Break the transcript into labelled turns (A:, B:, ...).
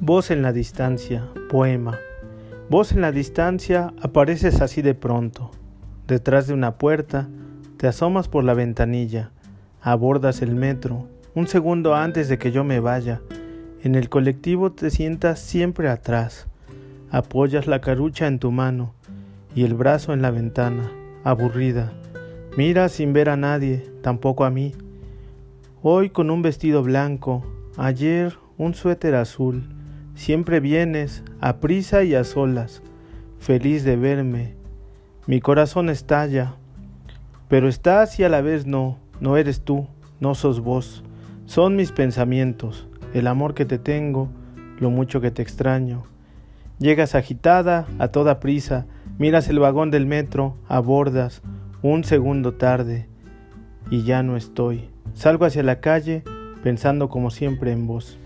A: Voz en la distancia, poema. Voz en la distancia, apareces así de pronto. Detrás de una puerta, te asomas por la ventanilla, abordas el metro, un segundo antes de que yo me vaya. En el colectivo te sientas siempre atrás, apoyas la carucha en tu mano y el brazo en la ventana, aburrida. Miras sin ver a nadie, tampoco a mí. Hoy con un vestido blanco, ayer un suéter azul. Siempre vienes, a prisa y a solas, feliz de verme. Mi corazón estalla, pero estás y a la vez no, no eres tú, no sos vos. Son mis pensamientos, el amor que te tengo, lo mucho que te extraño. Llegas agitada, a toda prisa, miras el vagón del metro, abordas, un segundo tarde, y ya no estoy. Salgo hacia la calle, pensando como siempre en vos.